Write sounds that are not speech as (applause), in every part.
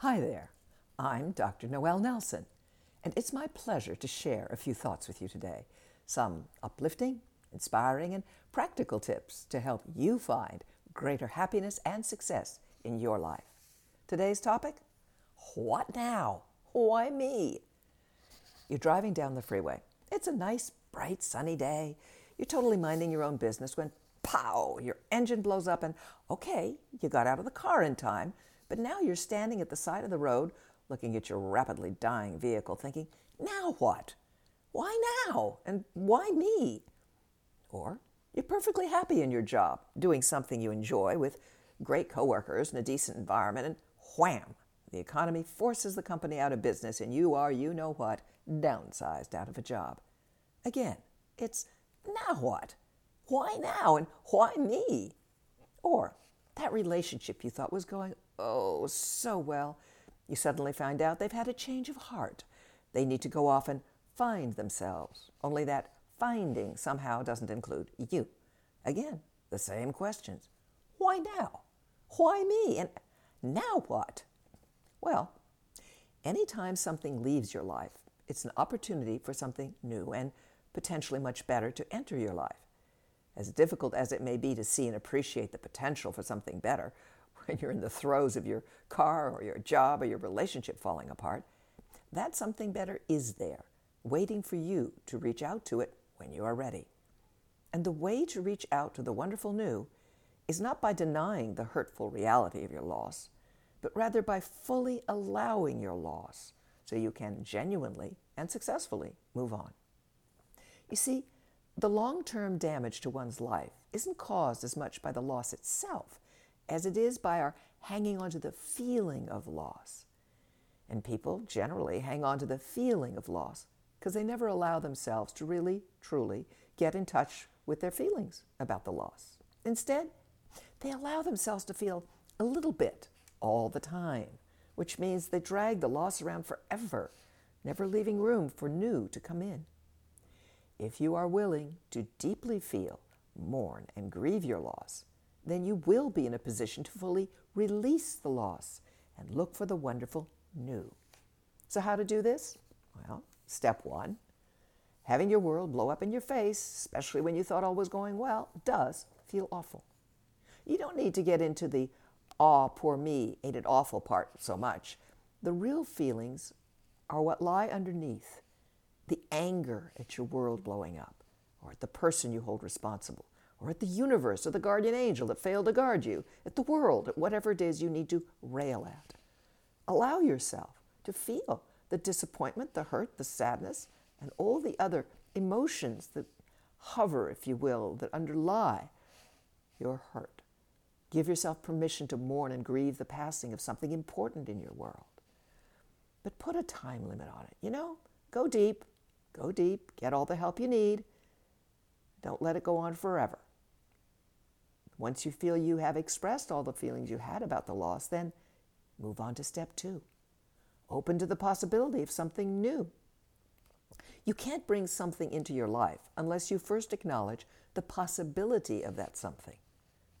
Hi there. I'm Dr. Noel Nelson, and it's my pleasure to share a few thoughts with you today. Some uplifting, inspiring, and practical tips to help you find greater happiness and success in your life. Today's topic What now? Why me? You're driving down the freeway. It's a nice, bright, sunny day. You're totally minding your own business when pow, your engine blows up, and okay, you got out of the car in time, but now you're standing at the side of the road looking at your rapidly dying vehicle, thinking, now what? Why now? And why me? Or you're perfectly happy in your job, doing something you enjoy with great coworkers and a decent environment, and wham, the economy forces the company out of business, and you are, you know what, downsized out of a job. Again, it's now what? Why now? And why me? Or that relationship you thought was going, oh, so well, you suddenly find out they've had a change of heart. They need to go off and find themselves, only that finding somehow doesn't include you. Again, the same questions. Why now? Why me? And now what? Well, anytime something leaves your life, it's an opportunity for something new and potentially much better to enter your life. As difficult as it may be to see and appreciate the potential for something better when (laughs) you're in the throes of your car or your job or your relationship falling apart, that something better is there, waiting for you to reach out to it when you are ready. And the way to reach out to the wonderful new is not by denying the hurtful reality of your loss, but rather by fully allowing your loss so you can genuinely and successfully move on. You see, the long term damage to one's life isn't caused as much by the loss itself as it is by our hanging on to the feeling of loss. And people generally hang on to the feeling of loss because they never allow themselves to really, truly get in touch with their feelings about the loss. Instead, they allow themselves to feel a little bit all the time, which means they drag the loss around forever, never leaving room for new to come in. If you are willing to deeply feel, mourn, and grieve your loss, then you will be in a position to fully release the loss and look for the wonderful new. So, how to do this? Well, step one having your world blow up in your face, especially when you thought all was going well, does feel awful. You don't need to get into the aw, poor me, ain't it awful part so much. The real feelings are what lie underneath the anger at your world blowing up, or at the person you hold responsible, or at the universe or the guardian angel that failed to guard you, at the world, at whatever it is you need to rail at. Allow yourself to feel the disappointment, the hurt, the sadness, and all the other emotions that hover, if you will, that underlie your hurt. Give yourself permission to mourn and grieve the passing of something important in your world. But put a time limit on it. You know, go deep, go deep, get all the help you need. Don't let it go on forever. Once you feel you have expressed all the feelings you had about the loss, then move on to step two. Open to the possibility of something new. You can't bring something into your life unless you first acknowledge the possibility of that something.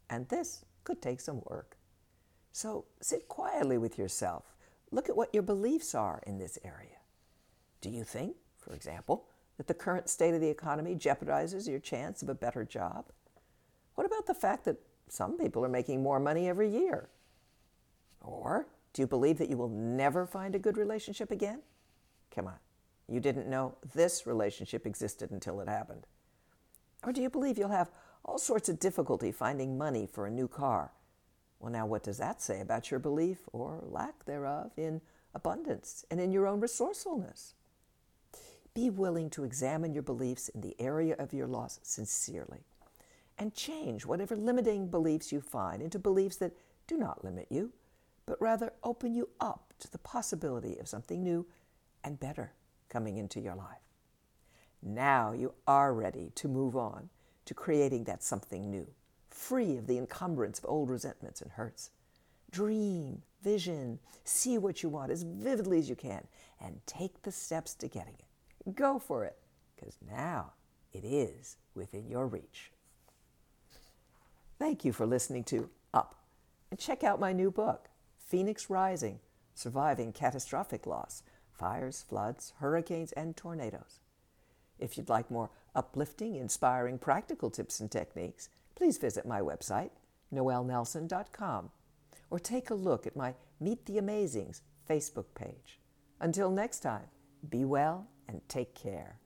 And this could take some work. So sit quietly with yourself. Look at what your beliefs are in this area. Do you think, for example, that the current state of the economy jeopardizes your chance of a better job? What about the fact that some people are making more money every year? Or do you believe that you will never find a good relationship again? Come on, you didn't know this relationship existed until it happened. Or do you believe you'll have all sorts of difficulty finding money for a new car? Well, now, what does that say about your belief or lack thereof in abundance and in your own resourcefulness? Be willing to examine your beliefs in the area of your loss sincerely and change whatever limiting beliefs you find into beliefs that do not limit you, but rather open you up to the possibility of something new and better coming into your life. Now you are ready to move on to creating that something new, free of the encumbrance of old resentments and hurts. Dream, vision, see what you want as vividly as you can, and take the steps to getting it. Go for it, because now it is within your reach. Thank you for listening to Up. And check out my new book, Phoenix Rising surviving catastrophic loss, fires, floods, hurricanes, and tornadoes. If you'd like more uplifting, inspiring, practical tips and techniques, please visit my website, noelnelson.com, or take a look at my Meet the Amazings Facebook page. Until next time, be well and take care.